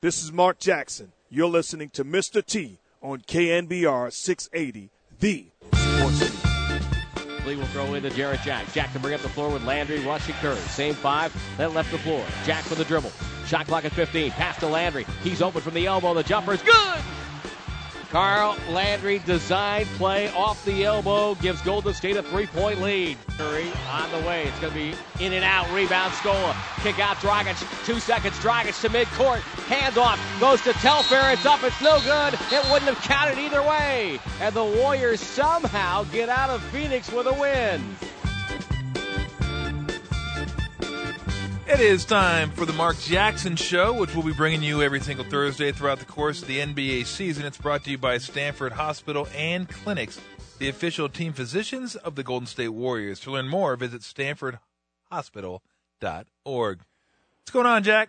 This is Mark Jackson. You're listening to Mr. T on KNBR 680, the sports leader. Lee will throw in to Jarrett Jack. Jack to bring up the floor with Landry, Rush, and Curry. Same five, then left the floor. Jack for the dribble. Shot clock at 15. Pass to Landry. He's open from the elbow. The jumper is good. Carl Landry design play off the elbow gives Golden State a three-point lead. Curry on the way. It's going to be in and out. Rebound Scola. Kick out Dragic. Two seconds. Dragic to midcourt. Handoff. Goes to Telfair. It's up. It's no good. It wouldn't have counted either way. And the Warriors somehow get out of Phoenix with a win. It is time for the Mark Jackson Show, which we'll be bringing you every single Thursday throughout the course of the NBA season. It's brought to you by Stanford Hospital and Clinics, the official team physicians of the Golden State Warriors. To learn more, visit stanfordhospital.org. What's going on, Jack?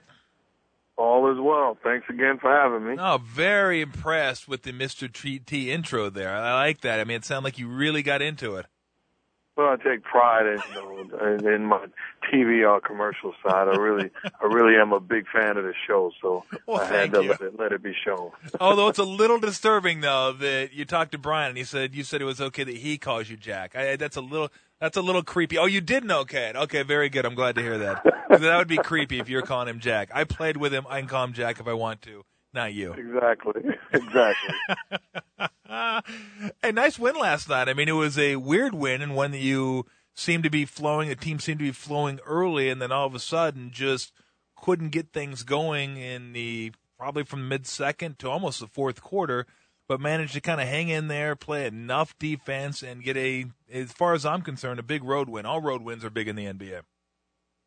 All is well. Thanks again for having me. Oh, very impressed with the Mr. T intro there. I like that. I mean, it sounded like you really got into it. Well, I take pride in, you know, in, my TV or uh, commercial side. I really, I really am a big fan of the show, so well, I had to let it, let it, be shown. Although it's a little disturbing, though, that you talked to Brian and he said you said it was okay that he calls you Jack. I, that's a little, that's a little creepy. Oh, you didn't okay it. Okay, very good. I'm glad to hear that. that would be creepy if you're calling him Jack. I played with him. I can call him Jack if I want to. Not you. Exactly. Exactly. a nice win last night. I mean, it was a weird win and one that you seemed to be flowing. The team seemed to be flowing early, and then all of a sudden just couldn't get things going in the probably from mid second to almost the fourth quarter. But managed to kind of hang in there, play enough defense, and get a, as far as I'm concerned, a big road win. All road wins are big in the NBA.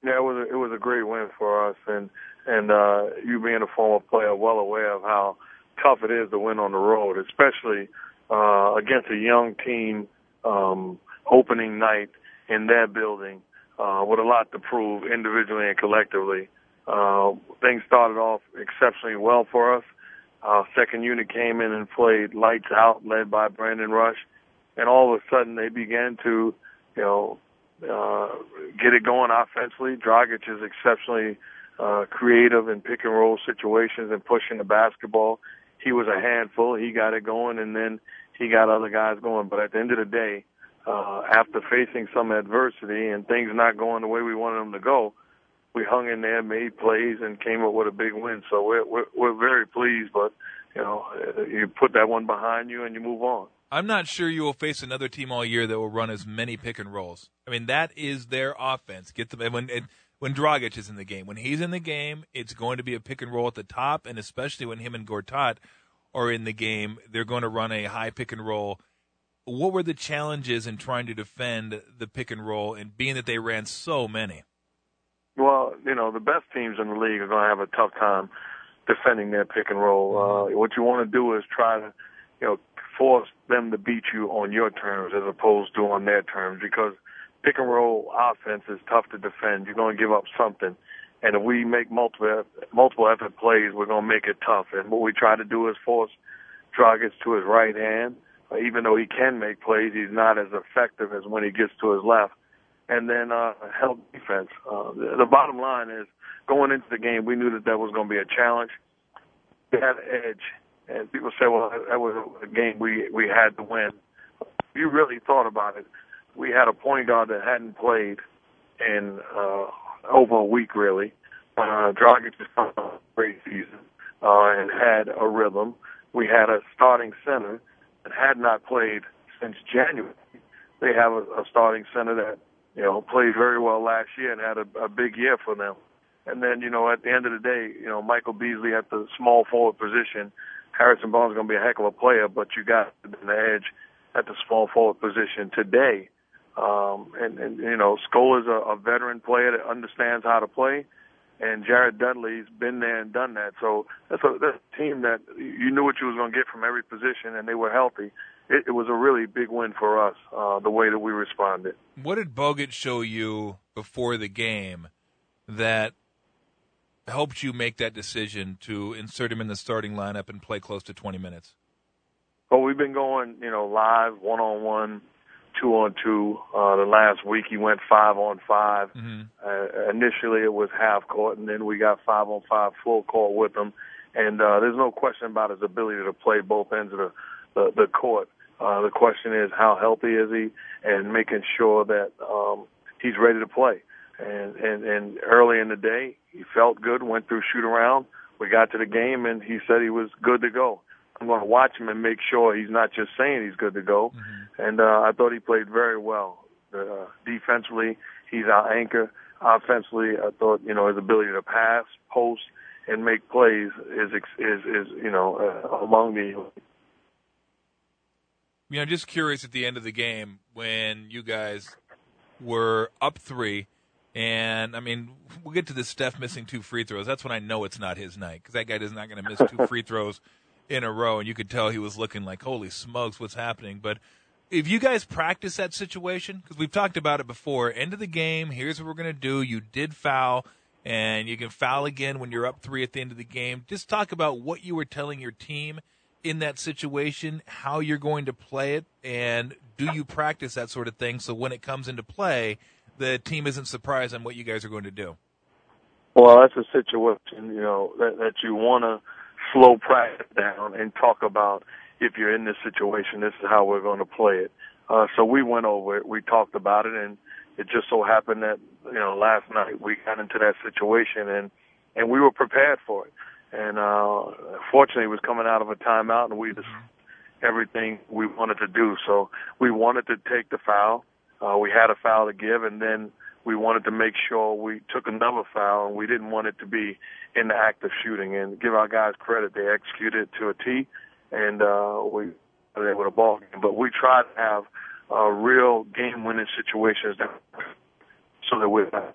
Yeah, it was a, it was a great win for us, and and uh, you being a former player, well aware of how tough it is to win on the road, especially uh, against a young team um, opening night in their building uh, with a lot to prove individually and collectively. Uh, things started off exceptionally well for us. Our second unit came in and played lights out, led by Brandon Rush, and all of a sudden they began to, you know, uh, get it going offensively. Dragic is exceptionally uh, creative in pick and roll situations and pushing the basketball. He was a handful. He got it going, and then he got other guys going. But at the end of the day, uh, after facing some adversity and things not going the way we wanted them to go, we hung in there, made plays, and came up with a big win. So we're we're, we're very pleased. But you know, you put that one behind you and you move on. I'm not sure you will face another team all year that will run as many pick and rolls. I mean, that is their offense. Get them when. It, when Dragic is in the game. When he's in the game, it's going to be a pick and roll at the top, and especially when him and Gortat are in the game, they're going to run a high pick and roll. What were the challenges in trying to defend the pick and roll, and being that they ran so many? Well, you know, the best teams in the league are going to have a tough time defending their pick and roll. Uh, what you want to do is try to, you know, force them to beat you on your terms as opposed to on their terms because – pick and roll offense is tough to defend. You're going to give up something. And if we make multiple multiple effort plays, we're going to make it tough. And what we try to do is force Dragic to his right hand. Even though he can make plays, he's not as effective as when he gets to his left. And then uh, help defense. Uh, the, the bottom line is going into the game, we knew that that was going to be a challenge. We had an edge, and people say, "Well, that was a game we we had to win." If you really thought about it, we had a point guard that hadn't played in uh, over a week, really. Uh, Dragic just had a great season uh, and had a rhythm. We had a starting center that had not played since January. They have a, a starting center that you know played very well last year and had a, a big year for them. And then you know at the end of the day, you know Michael Beasley at the small forward position. Harrison Barnes is going to be a heck of a player, but you got the edge at the small forward position today. Um, and, and, you know, Scola's a, a veteran player that understands how to play. And Jared Dudley's been there and done that. So that's a, that's a team that you knew what you was going to get from every position, and they were healthy. It, it was a really big win for us, uh, the way that we responded. What did Bogut show you before the game that helped you make that decision to insert him in the starting lineup and play close to 20 minutes? Well, we've been going, you know, live, one-on-one, two on two. Uh, the last week he went five on 5 mm-hmm. uh, initially it was half court, and then we got five on five full court with him. and uh, there's no question about his ability to play both ends of the the, the court. Uh, the question is how healthy is he, and making sure that um, he's ready to play. And, and and early in the day, he felt good. Went through shoot around. We got to the game, and he said he was good to go. I'm going to watch him and make sure he's not just saying he's good to go. Mm-hmm. And uh, I thought he played very well. Uh, defensively, he's our anchor. Offensively, I thought you know his ability to pass, post, and make plays is is is you know uh, among the. You know, just curious at the end of the game when you guys were up three, and I mean, we'll get to the Steph missing two free throws. That's when I know it's not his night because that guy is not going to miss two free throws in a row, and you could tell he was looking like, "Holy smokes, what's happening?" But if you guys practice that situation, because we've talked about it before, end of the game, here's what we're going to do. You did foul, and you can foul again when you're up three at the end of the game. Just talk about what you were telling your team in that situation, how you're going to play it, and do you practice that sort of thing so when it comes into play, the team isn't surprised on what you guys are going to do? Well, that's a situation, you know, that, that you want to slow practice down and talk about if you're in this situation, this is how we're going to play it. Uh, so we went over it, we talked about it, and it just so happened that you know last night we got into that situation and and we were prepared for it. And uh, fortunately, it was coming out of a timeout, and we just everything we wanted to do. So we wanted to take the foul. Uh, we had a foul to give, and then we wanted to make sure we took another foul, and we didn't want it to be in the act of shooting. And give our guys credit; they executed to a T and uh, we were with a ball game. But we try to have uh, real game-winning situations that, so that we're not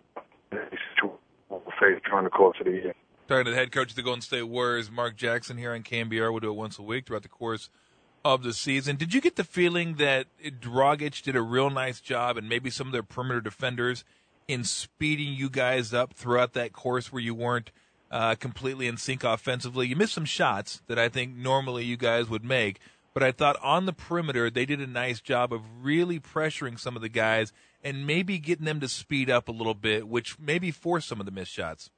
face during the course of the year. Talking to the head coach of the Golden State Warriors, Mark Jackson, here on KNBR. We'll do it once a week throughout the course of the season. Did you get the feeling that Dragic did a real nice job, and maybe some of their perimeter defenders, in speeding you guys up throughout that course where you weren't – uh, completely in sync offensively. You missed some shots that I think normally you guys would make, but I thought on the perimeter they did a nice job of really pressuring some of the guys and maybe getting them to speed up a little bit, which maybe forced some of the missed shots.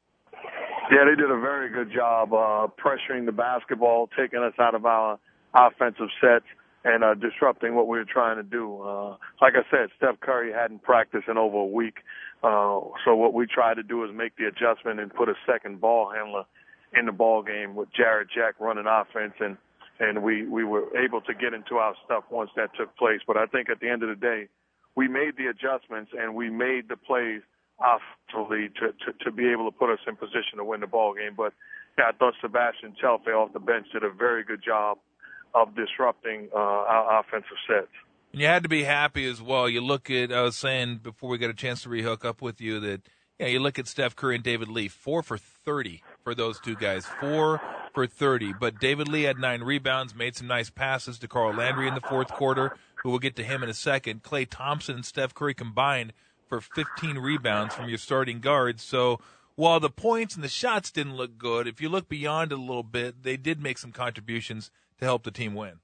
Yeah, they did a very good job uh, pressuring the basketball, taking us out of our offensive sets, and uh, disrupting what we were trying to do. Uh, like I said, Steph Curry hadn't practiced in over a week. Uh, so what we try to do is make the adjustment and put a second ball handler in the ball game with Jarrett Jack running offense and and we we were able to get into our stuff once that took place. But I think at the end of the day, we made the adjustments and we made the plays offensively to, to to be able to put us in position to win the ball game. But yeah, I thought Sebastian Telfair off the bench did a very good job of disrupting uh, our offensive sets. And you had to be happy as well. You look at, I was saying before we got a chance to rehook up with you that, yeah, you look at Steph Curry and David Lee, four for 30 for those two guys, four for 30. But David Lee had nine rebounds, made some nice passes to Carl Landry in the fourth quarter, who we'll get to him in a second. Klay Thompson and Steph Curry combined for 15 rebounds from your starting guards. So while the points and the shots didn't look good, if you look beyond it a little bit, they did make some contributions to help the team win.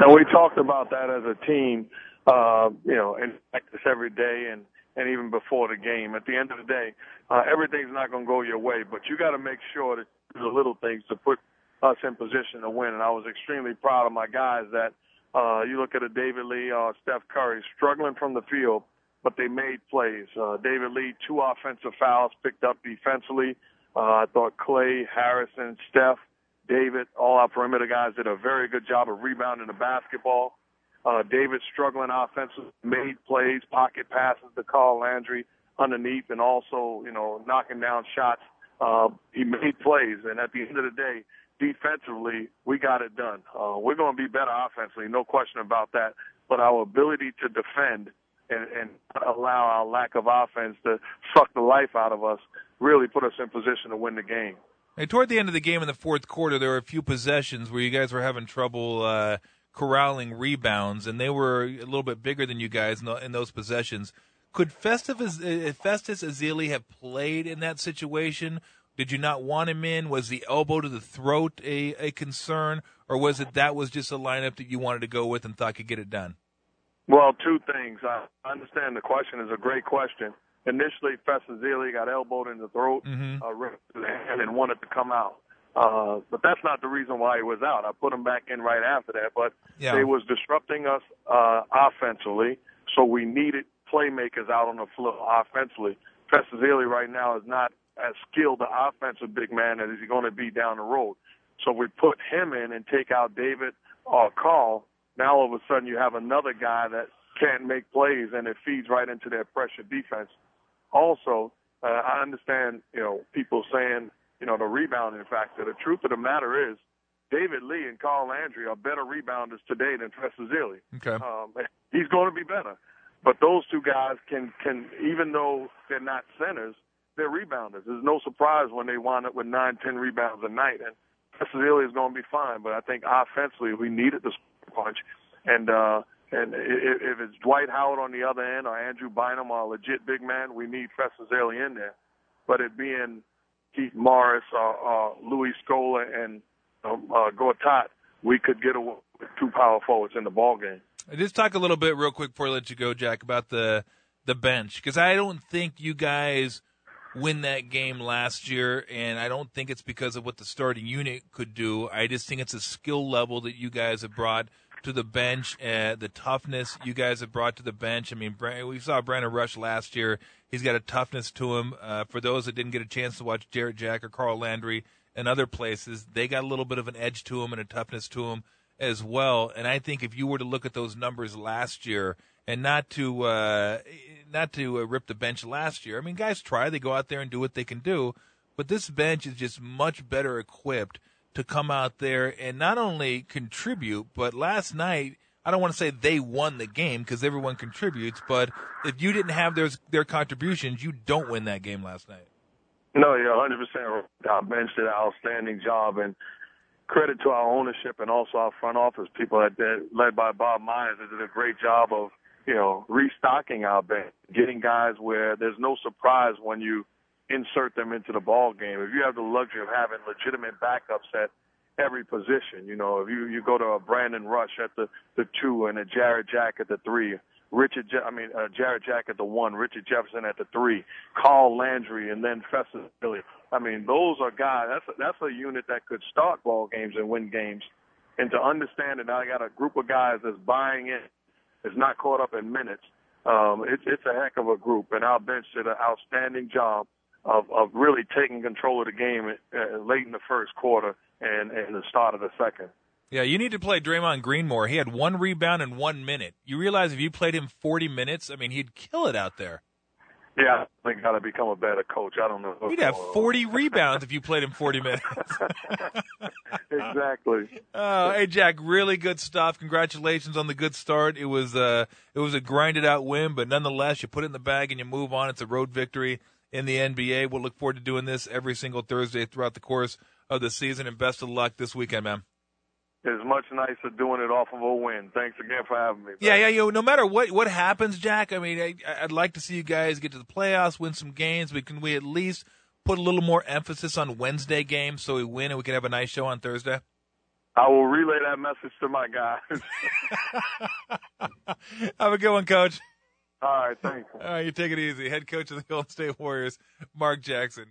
And we talked about that as a team, uh, you know, in practice every day and, and even before the game. At the end of the day, uh, everything's not going to go your way, but you got to make sure that the little things to put us in position to win. And I was extremely proud of my guys that, uh, you look at a David Lee, uh, Steph Curry struggling from the field, but they made plays. Uh, David Lee, two offensive fouls picked up defensively. Uh, I thought Klay, Harrison, Steph, David, all our perimeter guys did a very good job of rebounding the basketball. Uh, David struggling offensively, made plays, pocket passes to Carl Landry underneath, and also, you know, knocking down shots. Uh, he made plays, and at the end of the day, defensively, we got it done. Uh, we're going to be better offensively, no question about that. But our ability to defend and, and allow our lack of offense to suck the life out of us really put us in position to win the game. Toward the end of the game in the fourth quarter, there were a few possessions where you guys were having trouble uh, corralling rebounds, and they were a little bit bigger than you guys in, the, in those possessions. Could Festus, uh, Festus Ezeli have played in that situation? Did you not want him in? Was the elbow to the throat a, a concern, or was it that was just a lineup that you wanted to go with and thought could get it done? Well, two things. I understand the question is a great question initially Festus Ezeli got elbowed in the throat, mm-hmm. uh, and wanted to come out. Uh, but that's not the reason why he was out. I put him back in right after that. But Yeah. they was disrupting us uh, offensively, so we needed playmakers out on the floor offensively. Festus Ezeli right now is not as skilled an offensive big man as he's going to be down the road. So we put him in and take out David or Carl. Now all of a sudden you have another guy that can't make plays, and it feeds right into their pressure defense. Also, uh, I understand you know people saying you know the rebounding factor. The truth of the matter is, David Lee and Carl Landry are better rebounders today than Festus Ezeli. Okay. Um, he's going to be better. But those two guys can can even though they're not centers, they're rebounders. There's no surprise when they wind up with nine, ten rebounds a night. And Festus Ezeli is going to be fine. But I think offensively we needed the punch. And uh, and if, it's Dwight Howard on the other end or Andrew Bynum a legit big man, we need Festus Ezeli in there. But it being Markieff Morris or, or Luis Scola and um, uh, Gortat, we could get away with two power forwards in the ball game. Just talk a little bit real quick before I let you go, Jack, about the the bench because I don't think you guys win that game last year, and I don't think it's because of what the starting unit could do. I just think it's a skill level that you guys have brought to the bench, uh, the toughness you guys have brought to the bench. I mean, we saw Brandon Rush last year. He's got a toughness to him. Uh, for those that didn't get a chance to watch Jarrett Jack or Carl Landry and other places, they got a little bit of an edge to him and a toughness to him as well. And I think if you were to look at those numbers last year, and not to uh, not to uh, rip the bench last year. I mean, guys try; they go out there and do what they can do. But this bench is just much better equipped to come out there and not only contribute, but last night. I don't want to say they won the game because everyone contributes, but if you didn't have their their contributions, you don't win that game last night. No, you're 100 percent. Our bench did an outstanding job, and credit to our ownership and also our front office people that, that led by Bob Myers that did a great job of you know restocking our bench, getting guys where there's no surprise when you insert them into the ball game. If you have the luxury of having legitimate backups at every position, you know, if you you go to a Brandon Rush at the the two and a Jarrett Jack at the three. Richard, Je- I mean, uh, Jarrett Jack at the one, Richard Jefferson at the three, Carl Landry, and then Festus Ezeli. I mean, those are guys. That's a, that's a unit that could start ball games and win games. And to understand that I got a group of guys that's buying in, is not caught up in minutes. Um, it's it's a heck of a group, and our bench did an outstanding job of of really taking control of the game uh, late in the first quarter and and the start of the second. Yeah, you need to play Draymond Green more. He had one rebound in one minute. You realize if you played him 40 minutes, I mean, he'd kill it out there. Yeah, I think got to become a better coach. I don't know. You'd have 40 rebounds if you played him 40 minutes. exactly. Oh, hey Jack, really good stuff. Congratulations on the good start. It was uh it was a grinded out win, but nonetheless, you put it in the bag and you move on. It's a road victory in the NBA. We'll look forward to doing this every single Thursday throughout the course of the season. And best of luck this weekend, man. It's much nicer doing it off of a win. Thanks again for having me. Yeah, yeah. You know, no matter what what happens, Jack. I mean, I, I'd like to see you guys get to the playoffs, win some games, but can we at least put a little more emphasis on Wednesday games so we win and we can have a nice show on Thursday? I will relay that message to my guys. have a good one, Coach. All right, thanks. All right, you take it easy. Head coach of the Golden State Warriors, Mark Jackson.